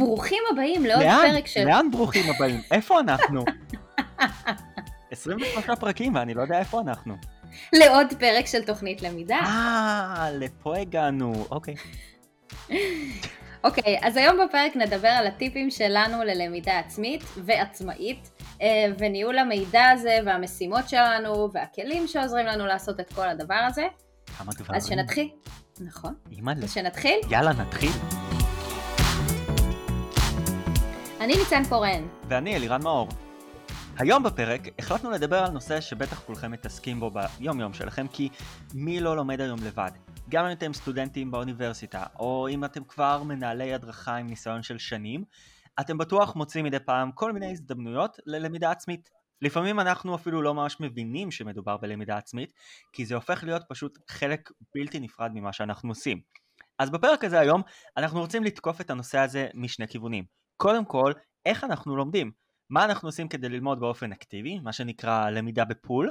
ברוכים הבאים לעוד לאן? פרק של... לאן ברוכים הבאים? איפה אנחנו? 23 פרקים ואני לא יודע איפה אנחנו. לעוד פרק של תוכנית למידה. אה, לפה הגענו, אוקיי. אוקיי, אז היום בפרק נדבר על הטיפים שלנו ללמידה עצמית ועצמאית, אה, וניהול המידע הזה והמשימות שלנו והכלים שעוזרים לנו לעשות את כל הדבר הזה. כמה דברים. אז שנתחיל. נכון. אימא'לה. אז שנתחיל. יאללה, נתחיל. אני ניצן קורן. ואני אלירן מאור. היום בפרק החלטנו לדבר על נושא שבטח כולכם מתעסקים בו ביום יום שלכם, כי מי לא לומד היום לבד? גם אם אתם סטודנטים באוניברסיטה, או אם אתם כבר מנהלי הדרכה עם ניסיון של שנים, אתם בטוח מוצאים מדי פעם כל מיני הזדמנויות ללמידה עצמית. לפעמים אנחנו אפילו לא ממש מבינים שמדובר בלמידה עצמית, כי זה הופך להיות פשוט חלק בלתי נפרד ממה שאנחנו עושים. אז בפרק הזה היום אנחנו רוצים לתקוף את הנושא הזה משני כיוונים. קודם כל, איך אנחנו לומדים? מה אנחנו עושים כדי ללמוד באופן אקטיבי, מה שנקרא למידה בפול,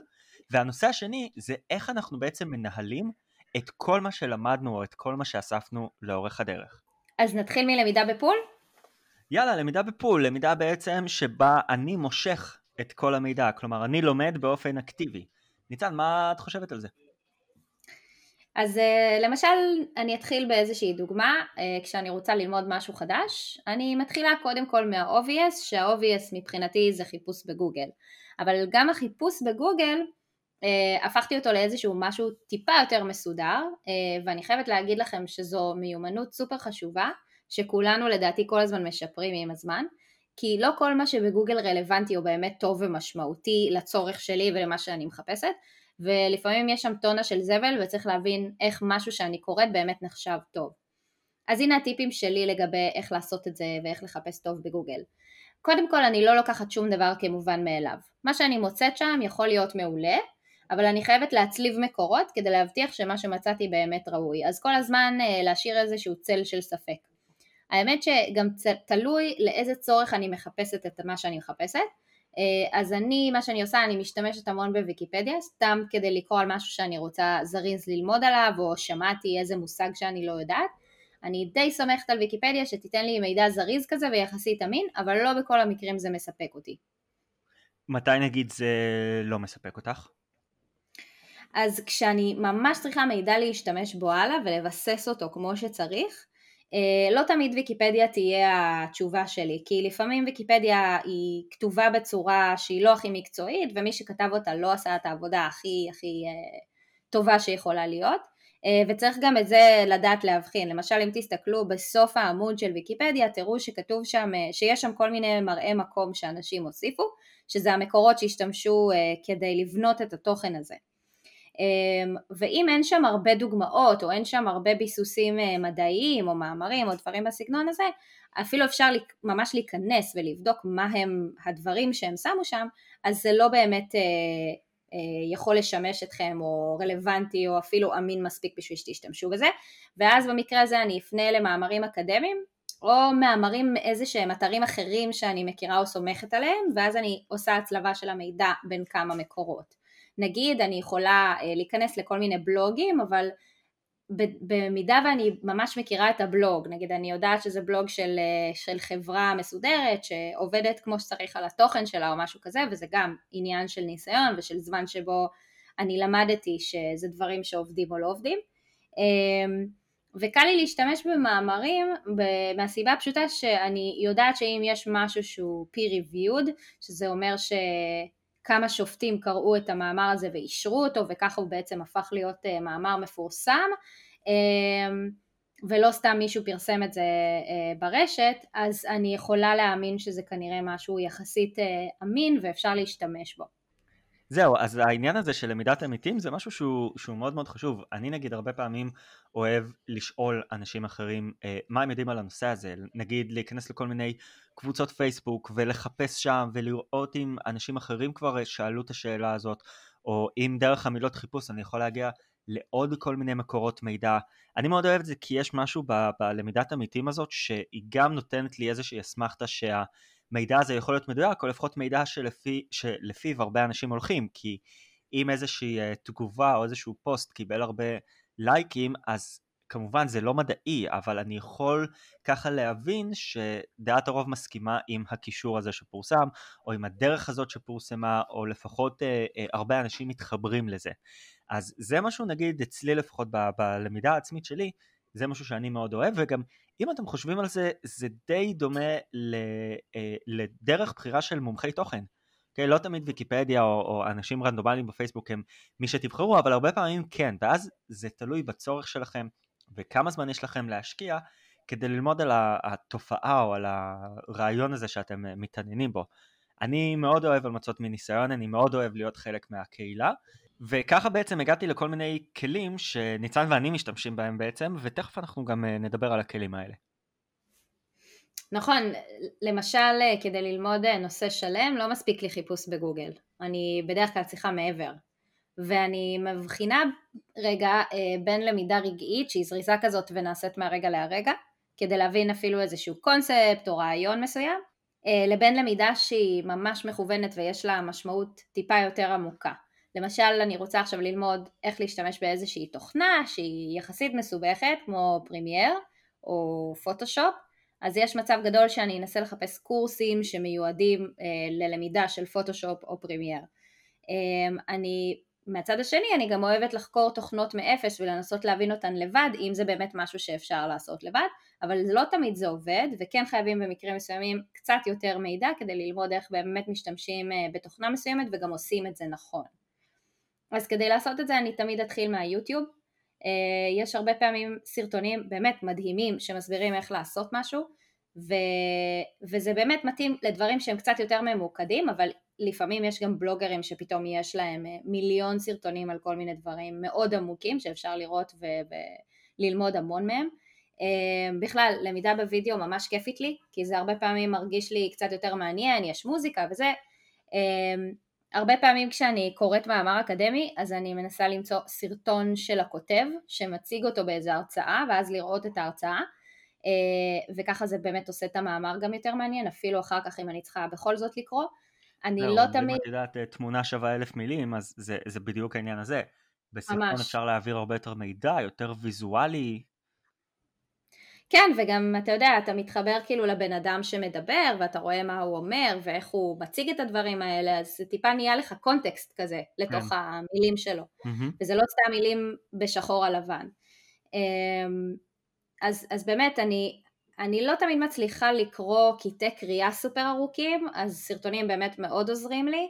והנושא השני זה איך אנחנו בעצם מנהלים את כל מה שלמדנו או את כל מה שאספנו לאורך הדרך. אז נתחיל מלמידה בפול? יאללה, למידה בפול, למידה בעצם שבה אני מושך את כל המידע, כלומר אני לומד באופן אקטיבי. ניצן, מה את חושבת על זה? אז uh, למשל, אני אתחיל באיזושהי דוגמה, uh, כשאני רוצה ללמוד משהו חדש, אני מתחילה קודם כל מה-obvious, שה-obvious מבחינתי זה חיפוש בגוגל. אבל גם החיפוש בגוגל, uh, הפכתי אותו לאיזשהו משהו טיפה יותר מסודר, ואני חייבת להגיד לכם שזו מיומנות סופר חשובה, שכולנו לדעתי כל הזמן משפרים עם הזמן, כי לא כל מה שבגוגל רלוונטי הוא באמת טוב ומשמעותי לצורך שלי ולמה שאני מחפשת, ולפעמים יש שם טונה של זבל וצריך להבין איך משהו שאני קוראת באמת נחשב טוב. אז הנה הטיפים שלי לגבי איך לעשות את זה ואיך לחפש טוב בגוגל. קודם כל אני לא לוקחת שום דבר כמובן מאליו. מה שאני מוצאת שם יכול להיות מעולה, אבל אני חייבת להצליב מקורות כדי להבטיח שמה שמצאתי באמת ראוי. אז כל הזמן אה, להשאיר איזשהו צל של ספק. האמת שגם תלוי לאיזה צורך אני מחפשת את מה שאני מחפשת. אה, אז אני, מה שאני עושה, אני משתמשת המון בוויקיפדיה, סתם כדי לקרוא על משהו שאני רוצה זריז ללמוד עליו, או שמעתי איזה מושג שאני לא יודעת. אני די סומכת על ויקיפדיה שתיתן לי מידע זריז כזה ויחסית אמין, אבל לא בכל המקרים זה מספק אותי. מתי נגיד זה לא מספק אותך? אז כשאני ממש צריכה מידע להשתמש בו הלאה ולבסס אותו כמו שצריך, לא תמיד ויקיפדיה תהיה התשובה שלי, כי לפעמים ויקיפדיה היא כתובה בצורה שהיא לא הכי מקצועית, ומי שכתב אותה לא עשה את העבודה הכי הכי אה, טובה שיכולה להיות, אה, וצריך גם את זה לדעת להבחין. למשל אם תסתכלו בסוף העמוד של ויקיפדיה, תראו שכתוב שם, שיש שם כל מיני מראי מקום שאנשים הוסיפו, שזה המקורות שהשתמשו כדי לבנות את התוכן הזה. אמ, ואם אין שם הרבה דוגמאות או אין שם הרבה ביסוסים אה, מדעיים או מאמרים או דברים בסגנון הזה, אפילו אפשר ממש להיכנס ולבדוק מה הם הדברים שהם שמו שם, אז זה לא באמת אה, אה, יכול לשמש אתכם או רלוונטי או אפילו אמין מספיק בשביל שתשתמשו בזה, ואז במקרה הזה אני אפנה למאמרים אקדמיים או מאמרים איזה שהם אתרים אחרים שאני מכירה או סומכת עליהם, ואז אני עושה הצלבה של המידע בין כמה מקורות. נגיד אני יכולה אה, להיכנס לכל מיני בלוגים, אבל במידה ואני ממש מכירה את הבלוג, נגיד אני יודעת שזה בלוג של, אה, של חברה מסודרת שעובדת כמו שצריך על התוכן שלה או משהו כזה, וזה גם עניין של ניסיון ושל זמן שבו אני למדתי שזה דברים שעובדים או לא עובדים. אמ, וקל לי להשתמש במאמרים מהסיבה הפשוטה שאני יודעת שאם יש משהו שהוא peer reviewed, שזה אומר ש... כמה שופטים קראו את המאמר הזה ואישרו אותו וככה הוא בעצם הפך להיות אה, מאמר מפורסם אמ, ולא סתם מישהו פרסם את זה אה, ברשת אז אני יכולה להאמין שזה כנראה משהו יחסית אה, אמין ואפשר להשתמש בו. זהו, אז העניין הזה של למידת עמיתים זה משהו שהוא, שהוא מאוד מאוד חשוב. אני נגיד הרבה פעמים אוהב לשאול אנשים אחרים אה, מה הם יודעים על הנושא הזה, נגיד להיכנס לכל מיני קבוצות פייסבוק ולחפש שם ולראות אם אנשים אחרים כבר שאלו את השאלה הזאת, או אם דרך המילות חיפוש אני יכול להגיע לעוד כל מיני מקורות מידע. אני מאוד אוהב את זה כי יש משהו ב- בלמידת עמיתים הזאת שהיא גם נותנת לי איזושהי אסמכתה שה... המידע הזה יכול להיות מדויק, או לפחות מידע שלפי, שלפיו הרבה אנשים הולכים, כי אם איזושהי אה, תגובה או איזשהו פוסט קיבל הרבה לייקים, אז כמובן זה לא מדעי, אבל אני יכול ככה להבין שדעת הרוב מסכימה עם הקישור הזה שפורסם, או עם הדרך הזאת שפורסמה, או לפחות אה, אה, הרבה אנשים מתחברים לזה. אז זה משהו נגיד אצלי לפחות ב- בלמידה העצמית שלי, זה משהו שאני מאוד אוהב, וגם אם אתם חושבים על זה, זה די דומה ל, אה, לדרך בחירה של מומחי תוכן. כן, לא תמיד ויקיפדיה או, או אנשים רנדומליים בפייסבוק הם מי שתבחרו, אבל הרבה פעמים כן, ואז זה תלוי בצורך שלכם וכמה זמן יש לכם להשקיע כדי ללמוד על התופעה או על הרעיון הזה שאתם אה, מתעניינים בו. אני מאוד אוהב המלצות מניסיון, אני מאוד אוהב להיות חלק מהקהילה, וככה בעצם הגעתי לכל מיני כלים שניצן ואני משתמשים בהם בעצם, ותכף אנחנו גם אה, נדבר על הכלים האלה. נכון, למשל אה, כדי ללמוד אה, נושא שלם לא מספיק לי חיפוש בגוגל, אני בדרך כלל צריכה מעבר, ואני מבחינה רגע בין למידה רגעית שהיא זריזה כזאת ונעשית מהרגע להרגע, כדי להבין אפילו איזשהו קונספט או רעיון מסוים, לבין למידה שהיא ממש מכוונת ויש לה משמעות טיפה יותר עמוקה. למשל אני רוצה עכשיו ללמוד איך להשתמש באיזושהי תוכנה שהיא יחסית מסובכת כמו פרימייר או פוטושופ אז יש מצב גדול שאני אנסה לחפש קורסים שמיועדים אה, ללמידה של פוטושופ או פרימייר. אה, אני מהצד השני אני גם אוהבת לחקור תוכנות מאפס ולנסות להבין אותן לבד אם זה באמת משהו שאפשר לעשות לבד אבל לא תמיד זה עובד וכן חייבים במקרים מסוימים קצת יותר מידע כדי ללמוד איך באמת משתמשים אה, בתוכנה מסוימת וגם עושים את זה נכון. אז כדי לעשות את זה אני תמיד אתחיל מהיוטיוב. אה, יש הרבה פעמים סרטונים באמת מדהימים שמסבירים איך לעשות משהו ו... וזה באמת מתאים לדברים שהם קצת יותר ממוקדים אבל לפעמים יש גם בלוגרים שפתאום יש להם אה, מיליון סרטונים על כל מיני דברים מאוד עמוקים שאפשר לראות ו... וללמוד המון מהם. אה, בכלל למידה בווידאו ממש כיפית לי כי זה הרבה פעמים מרגיש לי קצת יותר מעניין, יש מוזיקה וזה הרבה פעמים כשאני קוראת מאמר אקדמי אז אני מנסה למצוא סרטון של הכותב שמציג אותו באיזו הרצאה ואז לראות את ההרצאה. אה, וככה זה באמת עושה את המאמר גם יותר מעניין אפילו אחר כך אם אני צריכה בכל זאת לקרוא. אני לא תמיד... אם את יודעת אה, תמונה שווה אלף מילים אז זה, זה בדיוק העניין הזה. בסרטון אפשר להעביר הרבה יותר מידע, יותר ויזואלי, כן, וגם אתה יודע, אתה מתחבר כאילו לבן אדם שמדבר, ואתה רואה מה הוא אומר, ואיך הוא מציג את הדברים האלה, אז זה טיפה נהיה לך קונטקסט כזה, לתוך כן. המילים שלו. Mm-hmm. וזה לא סתם מילים בשחור על לבן. אמ, אז, אז באמת, אני, אני לא תמיד מצליחה לקרוא קטעי קריאה סופר ארוכים, אז סרטונים באמת מאוד עוזרים לי.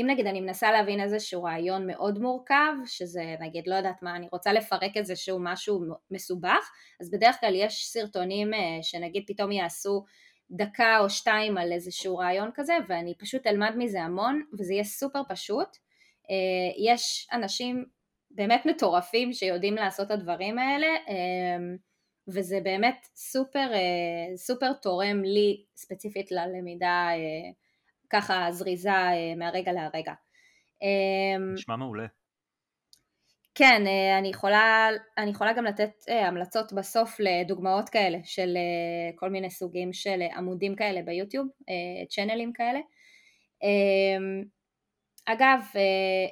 אם נגיד אני מנסה להבין איזשהו רעיון מאוד מורכב, שזה נגיד לא יודעת מה, אני רוצה לפרק איזשהו משהו מסובך, אז בדרך כלל יש סרטונים אה, שנגיד פתאום יעשו דקה או שתיים על איזשהו רעיון כזה, ואני פשוט אלמד מזה המון, וזה יהיה סופר פשוט. אה, יש אנשים באמת מטורפים שיודעים לעשות את הדברים האלה, אה, וזה באמת סופר, סופר תורם לי ספציפית ללמידה ככה זריזה אה, מהרגע להרגע. אמ, נשמע מעולה. כן, אה, אני יכולה, אני יכולה גם לתת אה, המלצות בסוף לדוגמאות כאלה של כל מיני סוגים של עמודים כאלה ביוטיוב, צ'אנלים כאלה. אמ, אגב,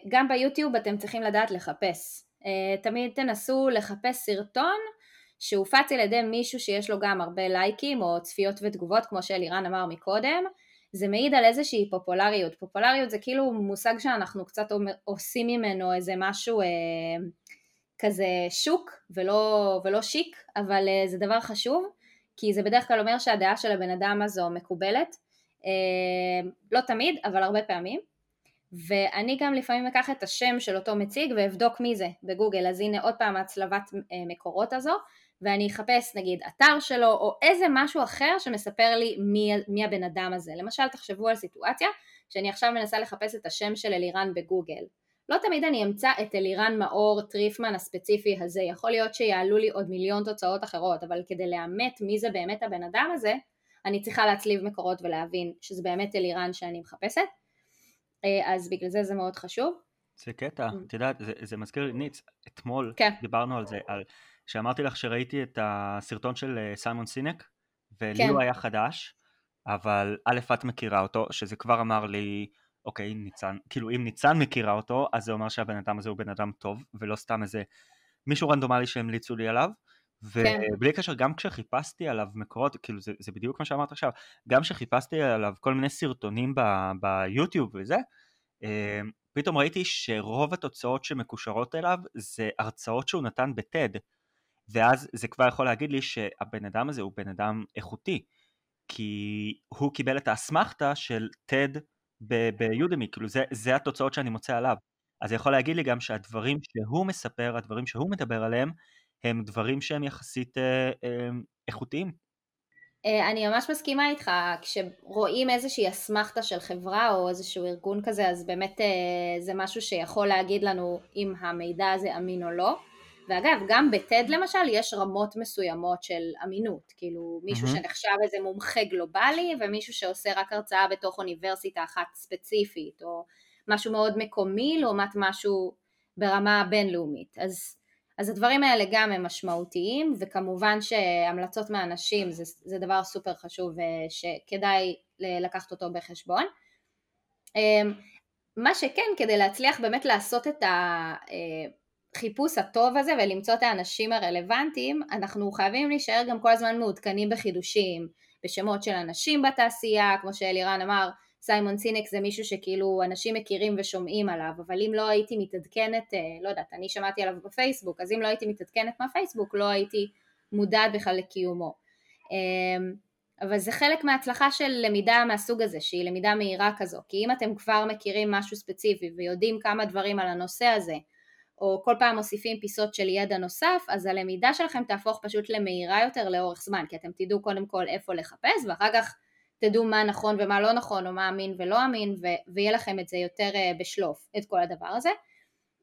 גם ביוטיוב אתם צריכים לדעת לחפש. תמיד תנסו לחפש סרטון שהופץ על ידי מישהו שיש לו גם הרבה לייקים או צפיות ותגובות כמו שאלירן אמר מקודם, זה מעיד על איזושהי פופולריות. פופולריות זה כאילו מושג שאנחנו קצת עושים ממנו איזה משהו אה, כזה שוק ולא, ולא שיק, אבל אה, זה דבר חשוב, כי זה בדרך כלל אומר שהדעה של הבן אדם הזו מקובלת, אה, לא תמיד, אבל הרבה פעמים. ואני גם לפעמים אקח את השם של אותו מציג ואבדוק מי זה בגוגל, אז הנה עוד פעם הצלבת אה, מקורות הזו, ואני אחפש נגיד אתר שלו או איזה משהו אחר שמספר לי מי, מי הבן אדם הזה. למשל תחשבו על סיטואציה שאני עכשיו מנסה לחפש את השם של אלירן בגוגל. לא תמיד אני אמצא את אלירן מאור טריפמן הספציפי הזה, יכול להיות שיעלו לי עוד מיליון תוצאות אחרות, אבל כדי לאמת מי זה באמת הבן אדם הזה, אני צריכה להצליב מקורות ולהבין שזה באמת אלירן שאני מחפשת, אה, אז בגלל זה זה מאוד חשוב. זה קטע, mm. את יודעת, זה, זה מזכיר לי ניץ, אתמול כן. דיברנו על זה, על שאמרתי לך שראיתי את הסרטון של אה, סיימון סינק, ולי כן. הוא היה חדש, אבל א' את מכירה אותו, שזה כבר אמר לי, אוקיי, ניצן, כאילו אם ניצן מכירה אותו, אז זה אומר שהבן אדם הזה הוא בן אדם טוב, ולא סתם איזה מישהו רנדומלי שהמליצו לי עליו, כן. ובלי קשר, גם כשחיפשתי עליו מקורות, כאילו זה, זה בדיוק מה שאמרת עכשיו, גם כשחיפשתי עליו כל מיני סרטונים ב, ביוטיוב וזה, אה, פתאום ראיתי שרוב התוצאות שמקושרות אליו זה הרצאות שהוא נתן בטד, ואז זה כבר יכול להגיד לי שהבן אדם הזה הוא בן אדם איכותי, כי הוא קיבל את האסמכתה של טד ביודמי, כאילו זה, זה התוצאות שאני מוצא עליו. אז זה יכול להגיד לי גם שהדברים שהוא מספר, הדברים שהוא מדבר עליהם, הם דברים שהם יחסית אה, אה, איכותיים. אה, אני ממש מסכימה איתך, כשרואים איזושהי אסמכתה של חברה או איזשהו ארגון כזה, אז באמת אה, זה משהו שיכול להגיד לנו אם המידע הזה אמין או לא. ואגב, גם בטד למשל יש רמות מסוימות של אמינות, כאילו מישהו mm-hmm. שנחשב איזה מומחה גלובלי ומישהו שעושה רק הרצאה בתוך אוניברסיטה אחת ספציפית, או משהו מאוד מקומי לעומת משהו ברמה בינלאומית. אז, אז הדברים האלה גם הם משמעותיים, וכמובן שהמלצות מאנשים זה, זה דבר סופר חשוב ושכדאי לקחת אותו בחשבון. אמ, מה שכן, כדי להצליח באמת לעשות את ה... החיפוש הטוב הזה ולמצוא את האנשים הרלוונטיים, אנחנו חייבים להישאר גם כל הזמן מעודכנים בחידושים, בשמות של אנשים בתעשייה, כמו שאלירן אמר, סיימון סינק זה מישהו שכאילו אנשים מכירים ושומעים עליו, אבל אם לא הייתי מתעדכנת, אה, לא יודעת, אני שמעתי עליו בפייסבוק, אז אם לא הייתי מתעדכנת מהפייסבוק לא הייתי מודעת בכלל לקיומו. אמ, אבל זה חלק מההצלחה של למידה מהסוג הזה, שהיא למידה מהירה כזו, כי אם אתם כבר מכירים משהו ספציפי ויודעים כמה דברים על הנושא הזה, או כל פעם מוסיפים פיסות של ידע נוסף, אז הלמידה שלכם תהפוך פשוט למהירה יותר לאורך זמן, כי אתם תדעו קודם כל איפה לחפש, ואחר כך תדעו מה נכון ומה לא נכון, או מה אמין ולא אמין, ו- ויהיה לכם את זה יותר uh, בשלוף, את כל הדבר הזה.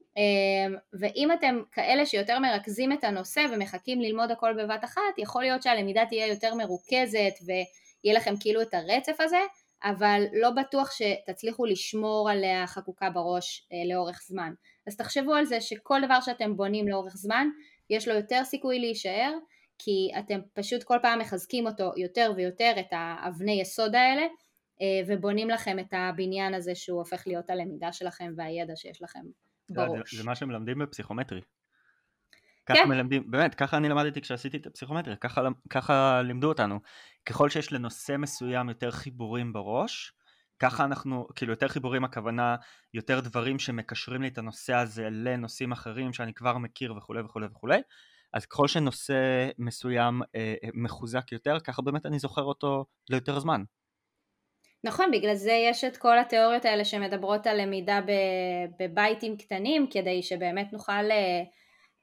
Um, ואם אתם כאלה שיותר מרכזים את הנושא ומחכים ללמוד הכל בבת אחת, יכול להיות שהלמידה תהיה יותר מרוכזת ויהיה לכם כאילו את הרצף הזה, אבל לא בטוח שתצליחו לשמור עליה חקוקה בראש uh, לאורך זמן. אז תחשבו על זה שכל דבר שאתם בונים לאורך זמן, יש לו יותר סיכוי להישאר, כי אתם פשוט כל פעם מחזקים אותו יותר ויותר, את האבני יסוד האלה, אה, ובונים לכם את הבניין הזה שהוא הופך להיות הלמידה שלכם והידע שיש לכם בראש. זה, זה מה שמלמדים בפסיכומטרי. ככה כן. מלמדים, באמת, ככה אני למדתי כשעשיתי את הפסיכומטריה, ככה, ככה לימדו אותנו. ככל שיש לנושא מסוים יותר חיבורים בראש, ככה אנחנו, כאילו יותר חיבורים הכוונה, יותר דברים שמקשרים לי את הנושא הזה לנושאים אחרים שאני כבר מכיר וכולי וכולי וכולי, אז ככל שנושא מסוים אה, אה, מחוזק יותר, ככה באמת אני זוכר אותו ליותר זמן. נכון, בגלל זה יש את כל התיאוריות האלה שמדברות על למידה בבייטים קטנים, כדי שבאמת נוכל אה,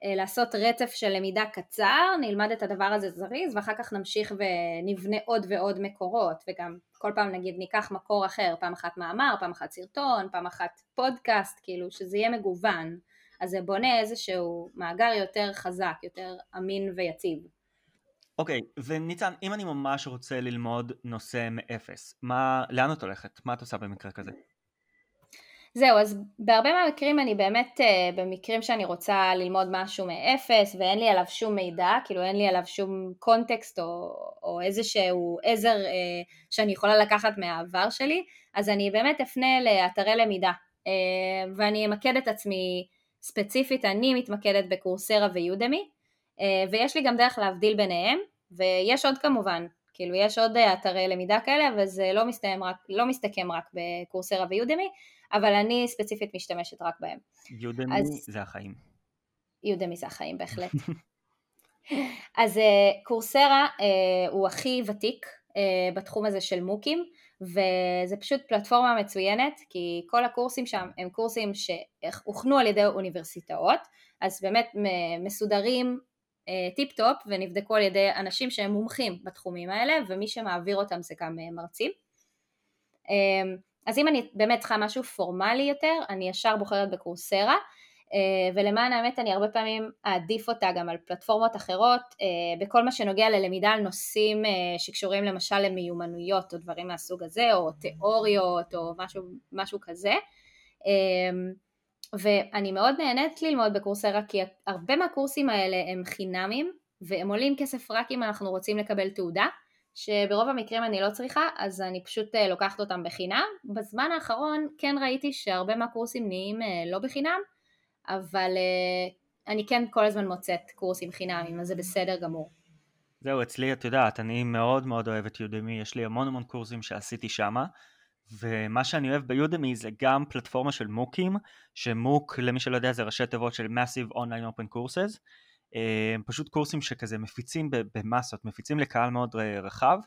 לעשות רצף של למידה קצר, נלמד את הדבר הזה זריז, ואחר כך נמשיך ונבנה עוד ועוד מקורות, וגם כל פעם נגיד ניקח מקור אחר, פעם אחת מאמר, פעם אחת סרטון, פעם אחת פודקאסט, כאילו שזה יהיה מגוון. אז זה בונה איזשהו מאגר יותר חזק, יותר אמין ויציב. אוקיי, okay, וניצן, אם אני ממש רוצה ללמוד נושא מאפס, מה, לאן את הולכת? מה את עושה במקרה כזה? זהו, אז בהרבה מהמקרים אני באמת, אה, במקרים שאני רוצה ללמוד משהו מאפס ואין לי עליו שום מידע, כאילו אין לי עליו שום קונטקסט או, או איזשהו עזר אה, שאני יכולה לקחת מהעבר שלי, אז אני באמת אפנה לאתרי למידה. אה, ואני אמקד את עצמי ספציפית, אני מתמקדת בקורסרה ויודמי ויש לי גם דרך להבדיל ביניהם ויש עוד כמובן, כאילו יש עוד אתרי למידה כאלה וזה לא, רק, לא מסתכם רק בקורסרה ויודמי אבל אני ספציפית משתמשת רק בהם. יודמי אז... זה החיים. יודמי זה החיים בהחלט. אז uh, קורסרה uh, הוא הכי ותיק uh, בתחום הזה של מוקים וזה פשוט פלטפורמה מצוינת כי כל הקורסים שם הם קורסים שהוכנו על ידי אוניברסיטאות אז באמת מסודרים טיפ טופ ונבדקו על ידי אנשים שהם מומחים בתחומים האלה ומי שמעביר אותם זה גם מרצים. אז אם אני באמת צריכה משהו פורמלי יותר, אני ישר בוחרת ב Coursera, אה, ולמען האמת אני הרבה פעמים אעדיף אותה גם על פלטפורמות אחרות, אה, בכל מה שנוגע ללמידה על נושאים אה, שקשורים למשל למיומנויות או דברים מהסוג הזה, או תיאוריות או משהו, משהו כזה. ואני מאוד נהנית ללמוד בקורסרה כי הרבה מהקורסים האלה הם חינמים והם עולים כסף רק אם אנחנו רוצים לקבל תעודה שברוב המקרים אני לא צריכה, אז אני פשוט אה, לוקחת אותם בחינם. בזמן האחרון כן ראיתי שהרבה מהקורסים נהיים אה, לא בחינם, אבל אה, אני כן כל הזמן מוצאת קורסים חינמים, אז זה בסדר גמור. זהו, אצלי את יודעת, אני מאוד מאוד אוהב את יודמי, יש לי המון המון קורסים שעשיתי שמה, ומה שאני אוהב ביודמי זה גם פלטפורמה של מוקים, שמוק למי שלא יודע זה ראשי תיבות של Massive Online Open Courses, פשוט קורסים שכזה מפיצים במסות, מפיצים לקהל מאוד רחב,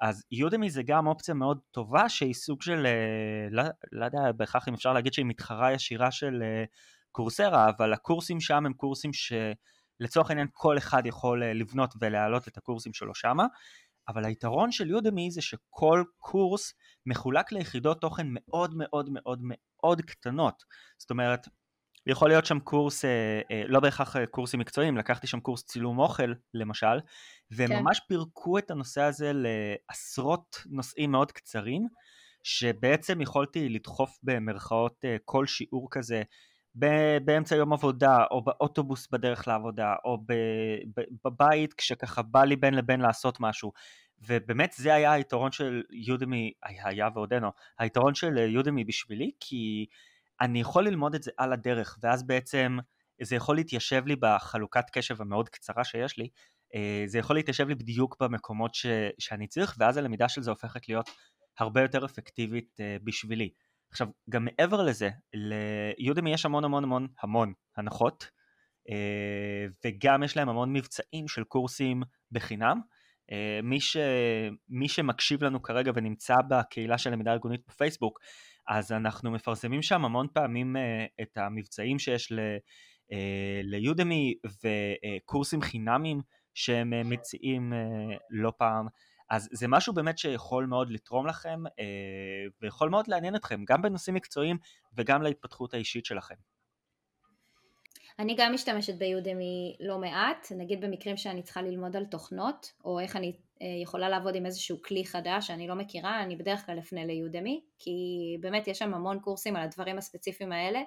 אז יודמי זה גם אופציה מאוד טובה שהיא סוג של, אה, לא, לא יודע בהכרח אם אפשר להגיד שהיא מתחרה ישירה של אה, קורסרה, אבל הקורסים שם הם קורסים שלצורך העניין כל אחד יכול לבנות ולהעלות את הקורסים שלו שמה, אבל היתרון של יודמי זה שכל קורס מחולק ליחידות תוכן מאוד מאוד מאוד מאוד קטנות. זאת אומרת, יכול להיות שם קורס, אה, אה, לא בהכרח אה, קורסים מקצועיים, לקחתי שם קורס צילום אוכל למשל, והם כן. ממש פירקו את הנושא הזה לעשרות נושאים מאוד קצרים, שבעצם יכולתי לדחוף במרכאות כל שיעור כזה באמצע יום עבודה, או באוטובוס בדרך לעבודה, או בבית כשככה בא לי בין לבין לעשות משהו. ובאמת זה היה היתרון של יודמי, היה ועודנו, היתרון של יודמי בשבילי, כי אני יכול ללמוד את זה על הדרך, ואז בעצם זה יכול להתיישב לי בחלוקת קשב המאוד קצרה שיש לי, אה, זה יכול להתיישב לי בדיוק במקומות ש, שאני צריך, ואז הלמידה של זה הופכת להיות הרבה יותר אפקטיבית אה, בשבילי. עכשיו, גם מעבר לזה, ליודמי יש המון המון המון המון הנחות, אה, וגם יש להם המון מבצעים של קורסים בחינם. מי, ש... מי שמקשיב לנו כרגע ונמצא בקהילה של למידה ארגונית בפייסבוק, אז אנחנו מפרסמים שם המון פעמים uh, את המבצעים שיש uh, ליודמי וקורסים חינמים שהם uh, מציעים לא פעם. אז זה משהו באמת שיכול מאוד לתרום לכם ויכול מאוד לעניין אתכם גם בנושאים מקצועיים וגם להתפתחות האישית שלכם. אני גם משתמשת ביודמי לא מעט, נגיד במקרים שאני צריכה ללמוד על תוכנות, או איך אני אה, יכולה לעבוד עם איזשהו כלי חדש שאני לא מכירה, אני בדרך כלל אפנה ליודמי, כי באמת יש שם המון קורסים על הדברים הספציפיים האלה,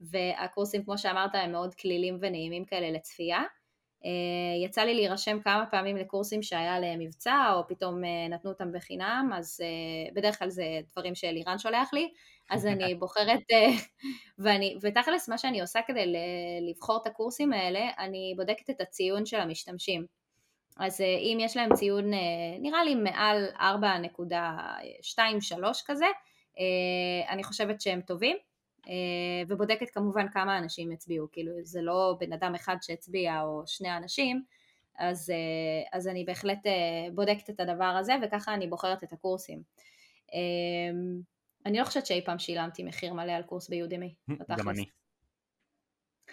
והקורסים כמו שאמרת הם מאוד כלילים ונעימים כאלה לצפייה. אה, יצא לי להירשם כמה פעמים לקורסים שהיה להם מבצע, או פתאום אה, נתנו אותם בחינם, אז בדרך כלל זה דברים שאלירן שולח לי, אז אני בוחרת, ואני, ותכלס מה שאני עושה כדי לבחור את הקורסים האלה, אני בודקת את הציון של המשתמשים. אז אה, אם יש להם ציון אה, נראה לי מעל 4.23 כזה, אה, אני חושבת שהם טובים, ובודקת כמובן כמה אנשים הצביעו, כאילו זה לא בן אדם אחד שהצביע או שני אנשים, אז, אז אני בהחלט בודקת את הדבר הזה וככה אני בוחרת את הקורסים. אני לא חושבת שאי פעם שילמתי מחיר מלא על קורס ביודמי. גם אני.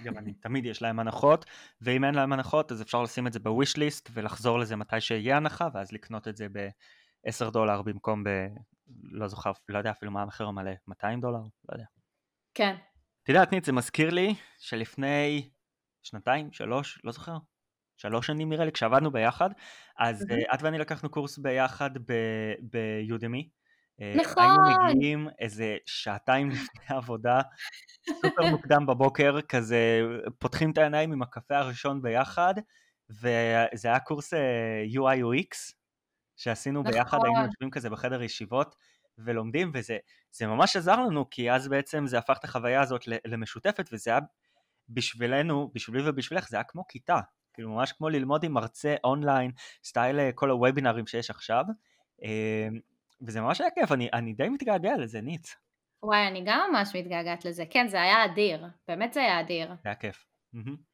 גם אני, תמיד יש להם הנחות, ואם אין להם הנחות אז אפשר לשים את זה בוויש ליסט ולחזור לזה מתי שיהיה הנחה, ואז לקנות את זה ב-10 דולר במקום ב... לא זוכר, לא יודע אפילו מה המחיר המלא, 200 דולר? לא יודע. כן. את יודעת, ניט, זה מזכיר לי שלפני שנתיים, שלוש, לא זוכר, שלוש שנים נראה לי, כשעבדנו ביחד, אז mm-hmm. את ואני לקחנו קורס ביחד ביודמי. אה, נכון. היינו מגיעים איזה שעתיים לפני העבודה, סופר מוקדם בבוקר, כזה פותחים את העיניים עם הקפה הראשון ביחד, וזה היה קורס אה, UI UX שעשינו נכון. ביחד, היינו יושבים כזה בחדר ישיבות ולומדים, וזה ממש עזר לנו, כי אז בעצם זה הפך את החוויה הזאת למשותפת, וזה היה בשבילנו, בשבילי ובשבילך, זה היה כמו כיתה, כאילו ממש כמו ללמוד עם מרצה אונליין, סטייל אה, כל הוובינרים שיש עכשיו. וזה ממש היה כיף, אני, אני די מתגעגע לזה, ניץ. וואי, אני גם ממש מתגעגעת לזה. כן, זה היה אדיר. באמת זה היה אדיר. זה היה כיף.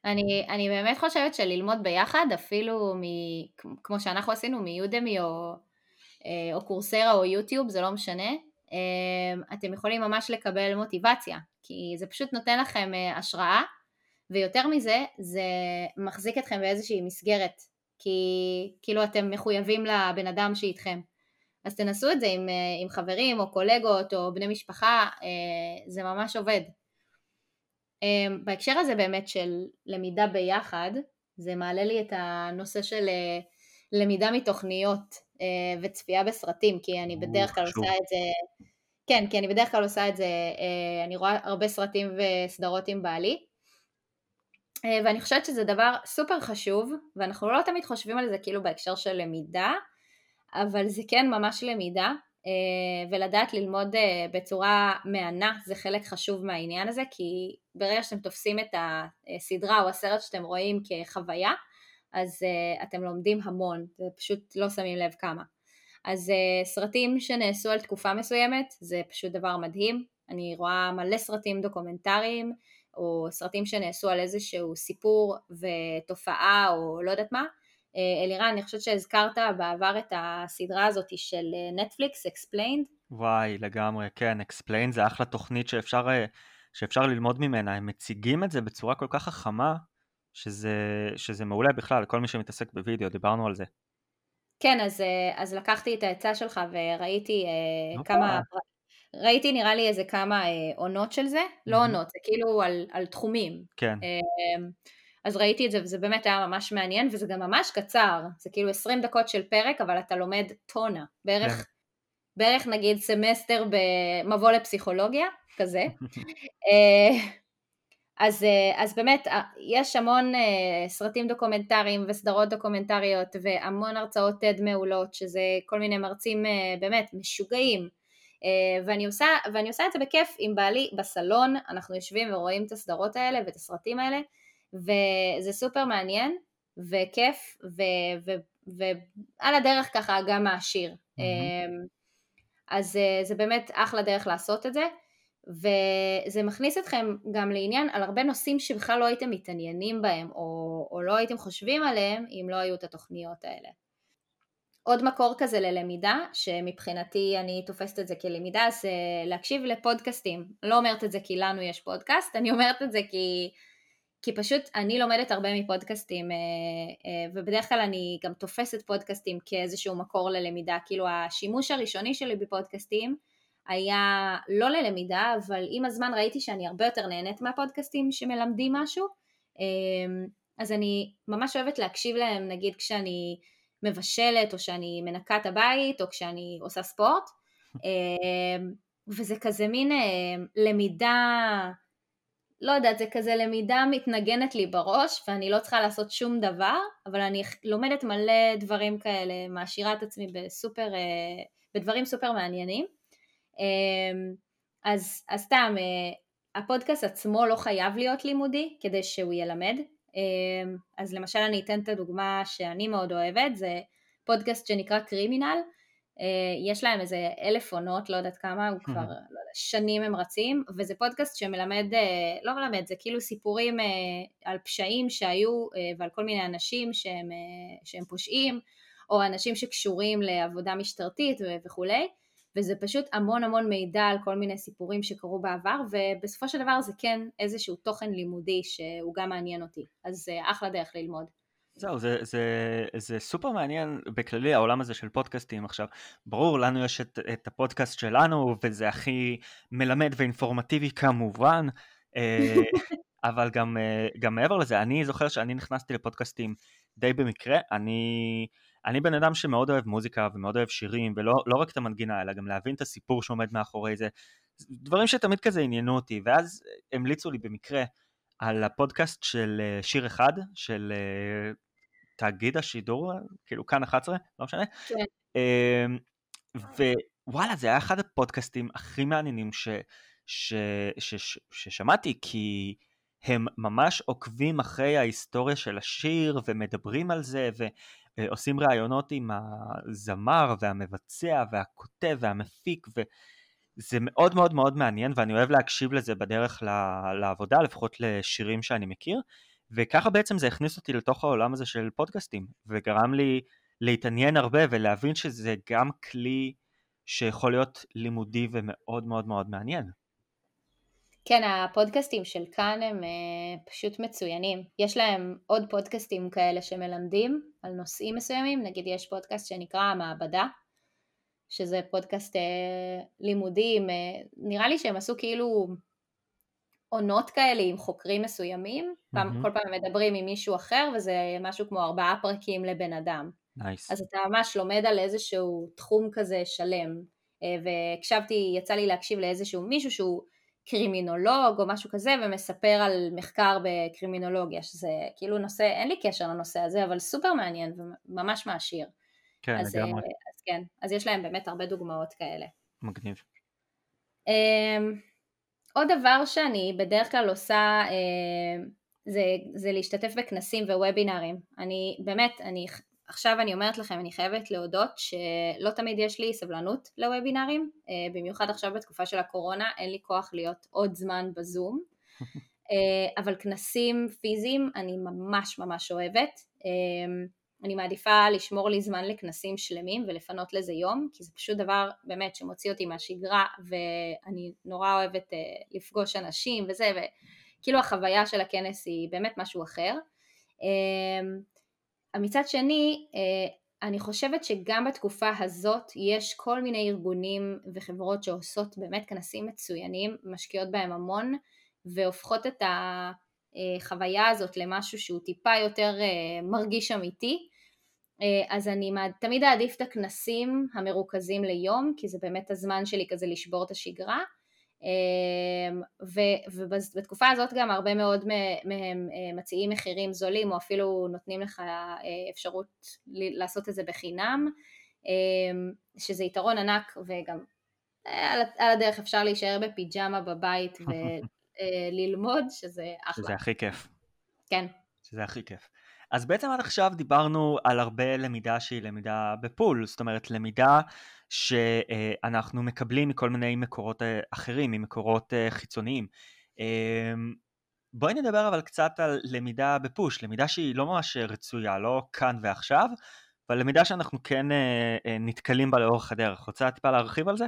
אני, אני באמת חושבת שללמוד ביחד, אפילו מ, כמו שאנחנו עשינו מיודמי או, אה, או קורסרה או יוטיוב, זה לא משנה, אה, אתם יכולים ממש לקבל מוטיבציה, כי זה פשוט נותן לכם אה, השראה, ויותר מזה, זה מחזיק אתכם באיזושהי מסגרת, כי כאילו אתם מחויבים לבן אדם שאיתכם. אז תנסו את זה עם, אה, עם חברים או קולגות או בני משפחה, אה, זה ממש עובד. אה, בהקשר הזה באמת של למידה ביחד, זה מעלה לי את הנושא של למידה מתוכניות וצפייה בסרטים, כי אני בדרך כלל עושה את זה, כן, כי אני בדרך כלל עושה את זה, אני רואה הרבה סרטים וסדרות עם בעלי, ואני חושבת שזה דבר סופר חשוב, ואנחנו לא תמיד חושבים על זה כאילו בהקשר של למידה, אבל זה כן ממש למידה, ולדעת ללמוד בצורה מהנה זה חלק חשוב מהעניין הזה, כי ברגע שאתם תופסים את הסדרה או הסרט שאתם רואים כחוויה, אז אתם לומדים המון, זה פשוט לא שמים לב כמה. אז סרטים שנעשו על תקופה מסוימת זה פשוט דבר מדהים, אני רואה מלא סרטים דוקומנטריים, או סרטים שנעשו על איזשהו סיפור ותופעה או לא יודעת מה. אה, אלירן, אני חושבת שהזכרת בעבר את הסדרה הזאת של נטפליקס, Explained. וואי, לגמרי, כן, Explained זה אחלה תוכנית שאפשר, אה, שאפשר ללמוד ממנה, הם מציגים את זה בצורה כל כך חכמה, שזה, שזה מעולה בכלל, כל מי שמתעסק בווידאו, דיברנו על זה. כן, אז, אה, אז לקחתי את העצה שלך וראיתי כמה, ראיתי נראה לי איזה כמה אה, עונות של זה, mm-hmm. לא עונות, זה כאילו על, על תחומים. כן. אז ראיתי את זה וזה באמת היה ממש מעניין וזה גם ממש קצר, זה כאילו 20 דקות של פרק אבל אתה לומד טונה, בערך, כן. בערך נגיד סמסטר במבוא לפסיכולוגיה, כזה. אה, אז, אה, אז באמת אה, יש המון סרטים דוקומנטריים וסדרות דוקומנטריות והמון הרצאות TED מעולות שזה כל מיני מרצים באמת משוגעים. ואני עושה, ואני עושה את זה בכיף עם בעלי בסלון, אנחנו יושבים ורואים את הסדרות האלה ואת הסרטים האלה, וזה סופר מעניין וכיף, ועל הדרך ככה גם מעשיר. Mm-hmm. אז אה, זה באמת אחלה דרך לעשות את זה, וזה מכניס אתכם גם לעניין על הרבה נושאים שבכלל לא הייתם מתעניינים בהם, או, או לא הייתם חושבים עליהם אם לא היו את התוכניות האלה. עוד מקור כזה ללמידה, שמבחינתי אני תופסת את זה כלמידה, זה להקשיב לפודקאסטים. לא אומרת את זה כי לנו יש פודקאסט, אני אומרת את זה כי, כי פשוט אני לומדת הרבה מפודקאסטים, אה, אה, ובדרך כלל אני גם תופסת פודקאסטים כאיזשהו מקור ללמידה. כאילו השימוש הראשוני שלי בפודקאסטים היה לא ללמידה, אבל עם הזמן ראיתי שאני הרבה יותר נהנית מהפודקאסטים שמלמדים משהו, אה, אז אני ממש אוהבת להקשיב להם, נגיד כשאני... מבשלת או שאני מנקה את הבית או כשאני עושה ספורט וזה כזה מין למידה, לא יודעת, זה כזה למידה מתנגנת לי בראש ואני לא צריכה לעשות שום דבר, אבל אני לומדת מלא דברים כאלה, מעשירה את עצמי בסופר, אה, בדברים סופר מעניינים. אמ, אז, אז סתם, אה, הפודקאסט עצמו לא חייב להיות לימודי כדי שהוא ילמד, אמ, אז למשל אני אתן את הדוגמה שאני מאוד אוהבת, זה פודקאסט שנקרא קרימינל, יש להם איזה אלף עונות, לא יודעת כמה, הוא כבר לא שנים הם רצים, וזה פודקאסט שמלמד, אה, לא מלמד, זה כאילו סיפורים אה, על פשעים שהיו ועל כל מיני אנשים שהם, שהם פושעים, או אנשים שקשורים לעבודה משטרתית וכולי, וזה פשוט המון המון מידע על כל מיני סיפורים שקרו בעבר, ובסופו של דבר זה כן איזשהו תוכן לימודי שהוא גם מעניין אותי, אז אחלה דרך ללמוד. זהו, זה, זה, זה סופר מעניין בכללי העולם הזה של פודקאסטים עכשיו. ברור, לנו יש את, את הפודקאסט שלנו, וזה הכי מלמד ואינפורמטיבי כמובן, אה, אבל גם, אה, גם מעבר לזה, אני זוכר שאני נכנסתי לפודקאסטים די במקרה, אני... אני בן אדם שמאוד אוהב מוזיקה ומאוד אוהב שירים, ולא לא רק את המנגינה, אלא גם להבין את הסיפור שעומד מאחורי זה. דברים שתמיד כזה עניינו אותי, ואז המליצו לי במקרה על הפודקאסט של אה, שיר אחד, של אה, תאגיד השידור, כאילו כאן 11, לא משנה. כן. אמ, ווואלה, זה היה אחד הפודקאסטים הכי מעניינים ש, ש, ש, ש, ששמעתי, כי הם ממש עוקבים אחרי ההיסטוריה של השיר ומדברים על זה, ו... אה, עושים ראיונות עם הזמר והמבצע והכותב והמפיק וזה מאוד מאוד מאוד מעניין ואני אוהב להקשיב לזה בדרך לעבודה לפחות לשירים שאני מכיר וככה בעצם זה הכניס אותי לתוך העולם הזה של פודקאסטים וגרם לי להתעניין הרבה ולהבין שזה גם כלי שיכול להיות לימודי ומאוד מאוד מאוד מעניין. כן, הפודקאסטים של כאן הם uh, פשוט מצוינים. יש להם עוד פודקאסטים כאלה שמלמדים על נושאים מסוימים, נגיד יש פודקאסט שנקרא המעבדה, שזה פודקאסט uh, לימודים, uh, נראה לי שהם עשו כאילו עונות כאלה עם חוקרים מסוימים, mm-hmm. פעם, כל פעם מדברים עם מישהו אחר וזה משהו כמו ארבעה פרקים לבן אדם. Nice. אז אתה ממש לומד על איזשהו תחום כזה שלם, והקשבתי, יצא לי להקשיב לאיזשהו מישהו שהוא קרימינולוג או משהו כזה ומספר על מחקר בקרימינולוגיה שזה כאילו נושא, אין לי קשר לנושא הזה אבל סופר מעניין וממש מעשיר. כן, אז, לגמרי. כן. אז יש להם באמת הרבה דוגמאות כאלה. מגניב. Um, עוד דבר שאני בדרך כלל עושה uh, זה, זה להשתתף בכנסים ווובינארים. אני באמת, אני, עכשיו אני אומרת לכם, אני חייבת להודות שלא תמיד יש לי סבלנות לוובינארים, uh, במיוחד עכשיו בתקופה של הקורונה, אין לי כוח להיות עוד זמן בזום. uh, אבל כנסים פיזיים אני ממש ממש אוהבת. Uh, אני מעדיפה לשמור לי זמן לכנסים שלמים ולפנות לזה יום, כי זה פשוט דבר באמת שמוציא אותי מהשגרה ואני נורא אוהבת uh, לפגוש אנשים וזה, וכאילו החוויה של הכנס היא באמת משהו אחר. Uh, מצד שני, uh, אני חושבת שגם בתקופה הזאת יש כל מיני ארגונים וחברות שעושות באמת כנסים מצוינים, משקיעות בהם המון והופכות את החוויה הזאת למשהו שהוא טיפה יותר מרגיש אמיתי אה, אז אני תמיד אעדיף את הכנסים המרוכזים ליום, כי זה באמת הזמן שלי כזה לשבור את השגרה. אה, ובתקופה הזאת גם הרבה מאוד מהם אה, מציעים מחירים זולים, או אפילו נותנים לך אפשרות לעשות את זה בחינם, שזה יתרון ענק, וגם על הדרך אפשר להישאר בפיג'מה בבית וללמוד, שזה אחלה. שזה הכי כיף. כן. שזה הכי כיף. אז בעצם עד עכשיו דיברנו על הרבה למידה שהיא למידה בפול, זאת אומרת למידה שאנחנו מקבלים מכל מיני מקורות אה, אחרים, ממקורות אה, חיצוניים. אמ, בואי נדבר אבל קצת על למידה בפוש, למידה שהיא לא ממש רצויה, לא כאן ועכשיו, אבל למידה שאנחנו כן אה, נתקלים בה לאורך הדרך. רוצה טיפה להרחיב על זה?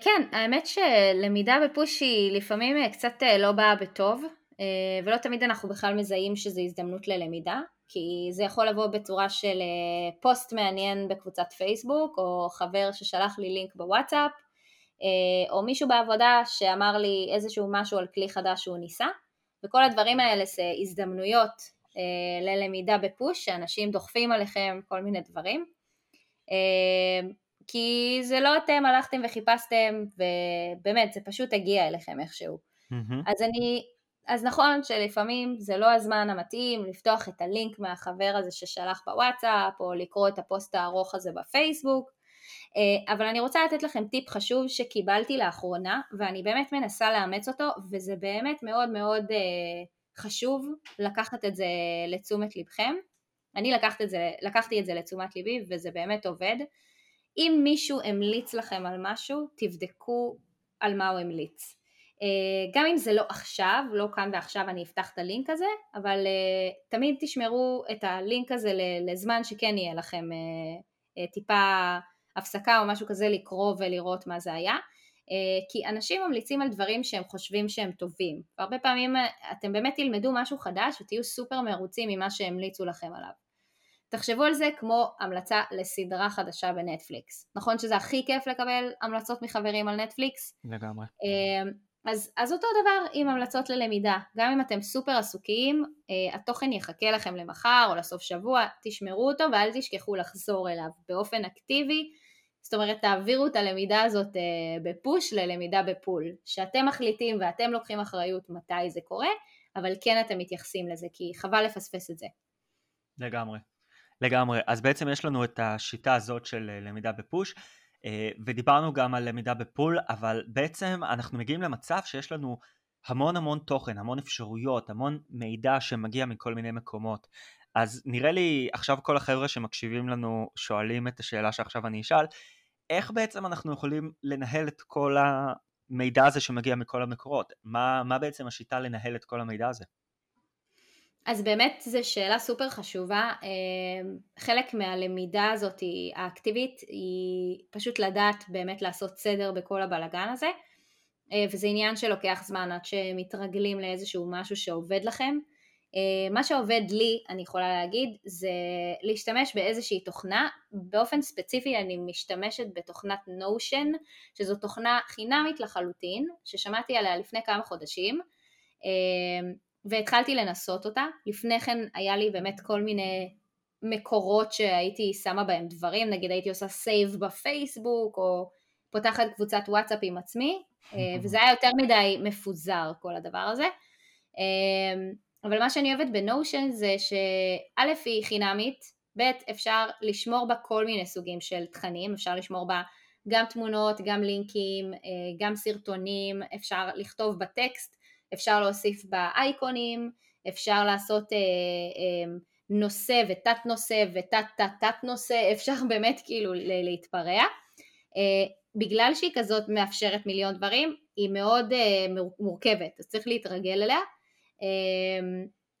כן, האמת שלמידה בפוש היא לפעמים קצת לא באה בטוב. אה, ולא תמיד אנחנו בכלל מזהים שזו הזדמנות ללמידה, כי זה יכול לבוא בצורה של אה, פוסט מעניין בקבוצת פייסבוק, או חבר ששלח לי לינק בוואטסאפ, אה, או מישהו בעבודה שאמר לי איזשהו משהו על כלי חדש שהוא ניסה, וכל הדברים האלה זה הזדמנויות ללמידה בפוש, שאנשים דוחפים עליכם כל מיני דברים. כי זה לא אתם הלכתם וחיפשתם, ובאמת, זה פשוט הגיע אליכם איכשהו. Mm-hmm. אז אני אז נכון שלפעמים זה לא הזמן המתאים לפתוח את הלינק מהחבר הזה ששלח בוואטסאפ, או לקרוא את הפוסט הארוך הזה בפייסבוק, אה, אבל אני רוצה לתת לכם טיפ חשוב שקיבלתי לאחרונה, ואני באמת מנסה לאמץ אותו, וזה באמת מאוד מאוד אה, חשוב לקחת את זה לתשומת לבכם. אני לקחת את זה, לקחתי את זה לתשומת ליבי, וזה באמת עובד. אם מישהו המליץ לכם על משהו, תבדקו על מה הוא המליץ. אה, גם אם זה לא עכשיו, לא כאן ועכשיו אני אפתח את הלינק הזה, אבל אה, תמיד תשמרו את הלינק הזה לזמן שכן יהיה לכם אה, טיפה הפסקה או משהו כזה לקרוא ולראות מה זה היה. כי אנשים ממליצים על דברים שהם חושבים שהם טובים. והרבה פעמים אתם באמת תלמדו משהו חדש ותהיו סופר מרוצים ממה שהמליצו לכם עליו. תחשבו על זה כמו המלצה לסדרה חדשה בנטפליקס. נכון שזה הכי כיף לקבל המלצות מחברים על נטפליקס? לגמרי. אז, אז אותו דבר עם המלצות ללמידה, גם אם אתם סופר עסוקים, אה, התוכן יחכה לכם למחר או לסוף שבוע, תשמרו אותו ואל תשכחו לחזור אליו באופן אקטיבי, זאת אומרת תעבירו את הלמידה הזאת אה, בפוש ללמידה בפול, שאתם מחליטים ואתם לוקחים אחריות מתי זה קורה, אבל כן אתם מתייחסים לזה, כי חבל לפספס את זה. לגמרי, לגמרי. אז בעצם יש לנו את השיטה הזאת של אה, למידה בפוש. אה, ודיברנו גם על למידה בפול, אבל בעצם אנחנו מגיעים למצב שיש לנו המון המון תוכן, המון אפשרויות, המון מידע שמגיע מכל מיני מקומות. אז נראה לי עכשיו כל החבר'ה שמקשיבים לנו שואלים את השאלה שעכשיו אני אשאל, איך בעצם אנחנו יכולים לנהל את כל המידע הזה שמגיע מכל המקורות? מה, מה בעצם השיטה לנהל את כל המידע הזה? אז באמת זו שאלה סופר חשובה. אמ, חלק מהלמידה הזאת האקטיבית היא פשוט לדעת באמת לעשות סדר בכל הבלגן הזה, אה, וזה עניין שלוקח זמן עד שמתרגלים לאיזשהו משהו שעובד לכם. אה, מה שעובד לי, אני יכולה להגיד, זה להשתמש באיזושהי תוכנה. באופן ספציפי אני משתמשת בתוכנת Notion, שזו תוכנה חינמית לחלוטין, ששמעתי עליה לפני כמה חודשים. אמ, והתחלתי לנסות אותה. לפני כן היה לי באמת כל מיני מקורות שהייתי שמה בהם דברים, נגיד הייתי עושה סייב בפייסבוק, או פותחת קבוצת וואטסאפ עם עצמי, אה, וזה היה יותר מדי מפוזר כל הדבר הזה. אה, אבל מה שאני אוהבת בנושן זה שא' היא חינמית, ב', אפשר לשמור בה כל מיני סוגים של תכנים, אפשר לשמור בה גם תמונות, גם לינקים, אה, גם סרטונים, אפשר לכתוב בטקסט, אפשר להוסיף בה אייקונים, אפשר לעשות אה, אה, נושא ותת נושא ותת תת תת נושא, אפשר באמת כאילו להתפרע. בגלל שהיא כזאת מאפשרת מיליון דברים, היא מאוד מורכבת, אז צריך להתרגל אליה.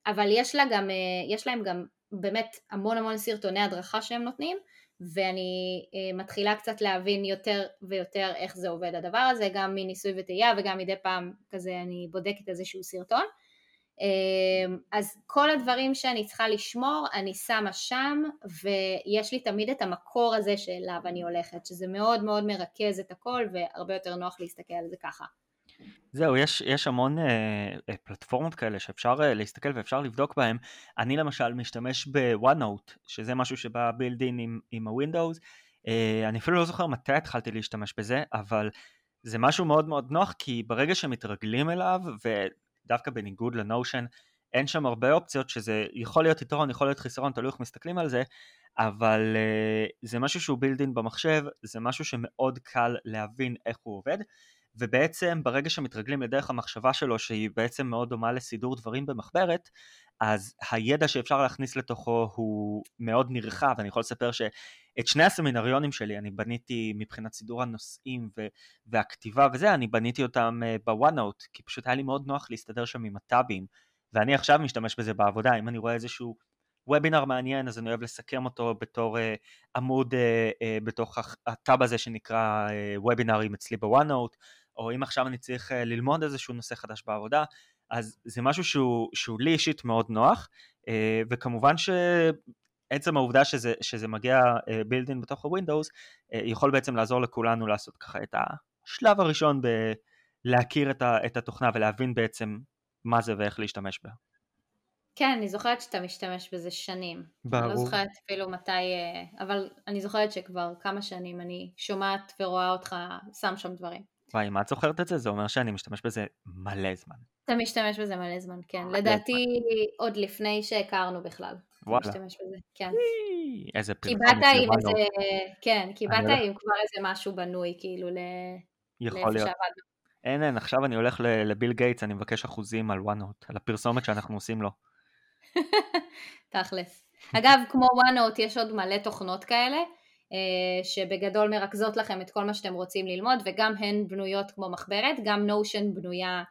אבל יש, לה גם, יש להם גם באמת המון המון סרטוני הדרכה שהם נותנים, ואני אה, מתחילה קצת להבין יותר ויותר איך זה עובד הדבר הזה, גם מניסוי וטעייה וגם מדי פעם כזה אני בודקת איזשהו סרטון. אה, אז כל הדברים שאני צריכה לשמור אני שמה שם ויש לי תמיד את המקור הזה שאליו אני הולכת, שזה מאוד מאוד מרכז את הכל והרבה יותר נוח להסתכל על זה ככה. זהו, יש, יש המון אה, אה, פלטפורמות כאלה שאפשר אה, להסתכל ואפשר לבדוק בהן. אני למשל משתמש ב-OneNote, שזה משהו שבא בילדין עם, עם ה-Windows. אה, אני אפילו לא זוכר מתי התחלתי להשתמש בזה, אבל זה משהו מאוד מאוד נוח, כי ברגע שמתרגלים אליו, ודווקא בניגוד לנושן, אין שם הרבה אופציות, שזה יכול להיות יתרון, יכול להיות חיסרון, תלוי איך מסתכלים על זה, אבל uh, זה משהו שהוא בילדין במחשב, זה משהו שמאוד קל להבין איך הוא עובד. ובעצם ברגע שמתרגלים לדרך המחשבה שלו שהיא בעצם מאוד דומה לסידור דברים במחברת, אז הידע שאפשר להכניס לתוכו הוא מאוד נרחב, אני יכול לספר שאת שני הסמינריונים שלי אני בניתי מבחינת סידור הנושאים ו- והכתיבה וזה, אני בניתי אותם אה, בוואנאוט, כי פשוט היה לי מאוד נוח להסתדר שם עם הטאבים, ואני עכשיו משתמש בזה בעבודה, אם אני רואה איזשהו וובינר מעניין אז אני אוהב לסכם אותו בתור uh, עמוד uh, uh, בתוך הטאב הזה שנקרא וובינרים אצלי בוואנאוט, או אם עכשיו אני צריך אה, ללמוד איזשהו נושא חדש בעבודה, אז זה משהו שהוא, שהוא לי אישית מאוד נוח, אה, וכמובן שעצם העובדה שזה, שזה מגיע בילדין אה, בתוך הווינדוס, יכול בעצם לעזור לכולנו לעשות ככה את השלב הראשון בלהכיר את, את התוכנה ולהבין בעצם מה זה ואיך להשתמש בה. כן, אני זוכרת שאתה משתמש בזה שנים. ברור. אני לא זוכרת אפילו מתי, אבל אני זוכרת שכבר כמה שנים אני שומעת ורואה אותך שם שם דברים. וואי, אם את זוכרת את זה, זה אומר שאני משתמש בזה מלא זמן. אתה משתמש בזה מלא זמן, כן. לדעתי עוד לפני שהכרנו בכלל. וואלה. משתמש בזה, כן. איזה פרסומת. כי באת עם איזה, כן, כי באת עם כבר איזה משהו בנוי, כאילו, יכול להיות. אין, אין, עכשיו אני הולך לביל גייטס, אני מבקש אחוזים על OneNote, על הפרסומת שאנחנו עושים לו. תכלס. אגב, כמו OneNote יש עוד מלא תוכנות כאלה, אה, שבגדול מרכזות לכם את כל מה שאתם רוצים ללמוד וגם הן בנויות כמו מחברת, גם Notion בנויה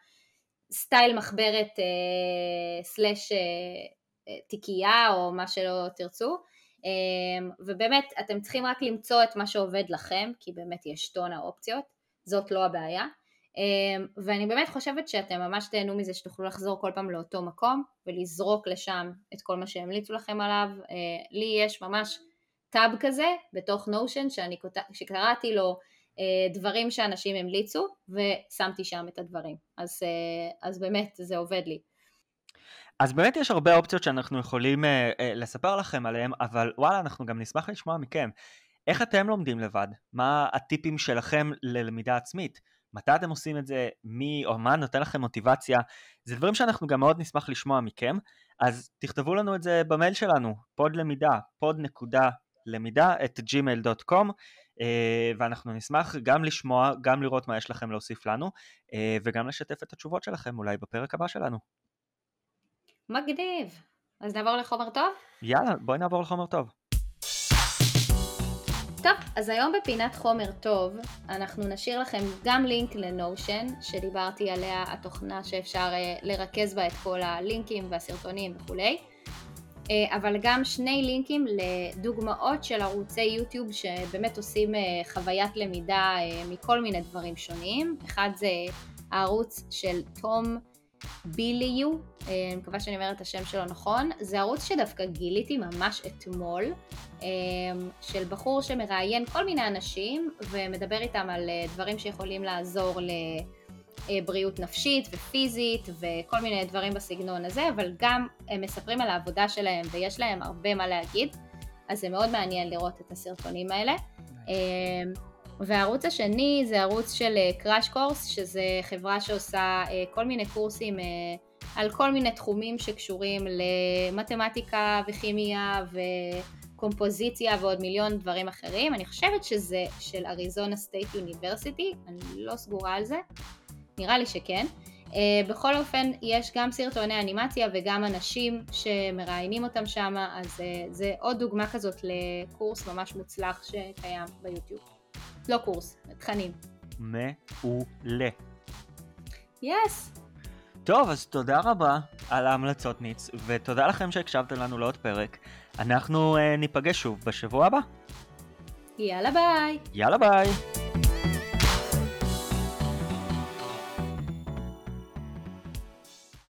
סטייל מחברת אה, slash אה, תיקייה או מה שלא תרצו. ובאמת אתם צריכים רק למצוא את מה שעובד לכם כי באמת יש טון האופציות, זאת לא הבעיה ואני באמת חושבת שאתם ממש תהנו מזה שתוכלו לחזור כל פעם לאותו מקום ולזרוק לשם את כל מה שהמליצו לכם עליו, לי יש ממש טאב כזה בתוך נושן שקראתי לו אה, דברים שאנשים המליצו ושמתי שם את הדברים אז, אה, אז באמת זה עובד לי. אז באמת יש הרבה אופציות שאנחנו יכולים אה, אה, לספר לכם עליהן אבל וואלה אנחנו גם נשמח לשמוע מכם איך אתם לומדים לבד? מה הטיפים שלכם ללמידה עצמית? מתי אתם עושים את זה? מי או מה נותן לכם מוטיבציה? זה דברים שאנחנו גם מאוד נשמח לשמוע מכם אז תכתבו לנו את זה במייל שלנו pod למידה pod נקודה למידה at gmail.com אה, ואנחנו נשמח גם לשמוע, גם לראות מה יש לכם להוסיף לנו אה, וגם לשתף את התשובות שלכם אולי בפרק הבא שלנו. מגניב. אז נעבור לחומר טוב? יאללה, בואי נעבור לחומר טוב. טוב, אז היום בפינת חומר טוב אנחנו נשאיר לכם גם לינק לנושן שדיברתי עליה, התוכנה שאפשר אה, לרכז בה את כל הלינקים והסרטונים וכולי. אה, אבל גם שני לינקים לדוגמאות של ערוצי יוטיוב שבאמת עושים אה, חוויית למידה מכל מיני דברים שונים. אחד זה הערוץ של תום ביליו, אני מקווה שאני אומרת את השם שלו נכון, זה ערוץ שדווקא גיליתי ממש אתמול, של בחור שמראיין כל מיני אנשים ומדבר איתם על דברים שיכולים לעזור ל... אה, בריאות נפשית ופיזית וכל מיני דברים בסגנון הזה, אבל גם הם מספרים על העבודה שלהם ויש להם הרבה מה להגיד, אז זה מאוד מעניין לראות את הסרטונים האלה. אה, והערוץ השני זה ערוץ של Crash Course, שזה חברה שעושה כל מיני קורסים על כל מיני תחומים שקשורים למתמטיקה וכימיה וקומפוזיציה ועוד מיליון דברים אחרים. אני חושבת שזה של Arizona State University, אני לא סגורה על זה, נראה לי שכן. Uh, בכל אופן, יש גם סרטוני אנימציה וגם אנשים שמראיינים אותם שם, אז uh, זה עוד דוגמה כזאת לקורס ממש מוצלח שקיים ביוטיוב. לא קורס, תכנים. מעולה. Yes. Yes. טוב, אז תודה רבה על ההמלצות ניץ, ותודה לכם שהקשבתם לנו לעוד פרק. אנחנו uh, ניפגש שוב בשבוע הבא. יאללה ביי. יאללה ביי.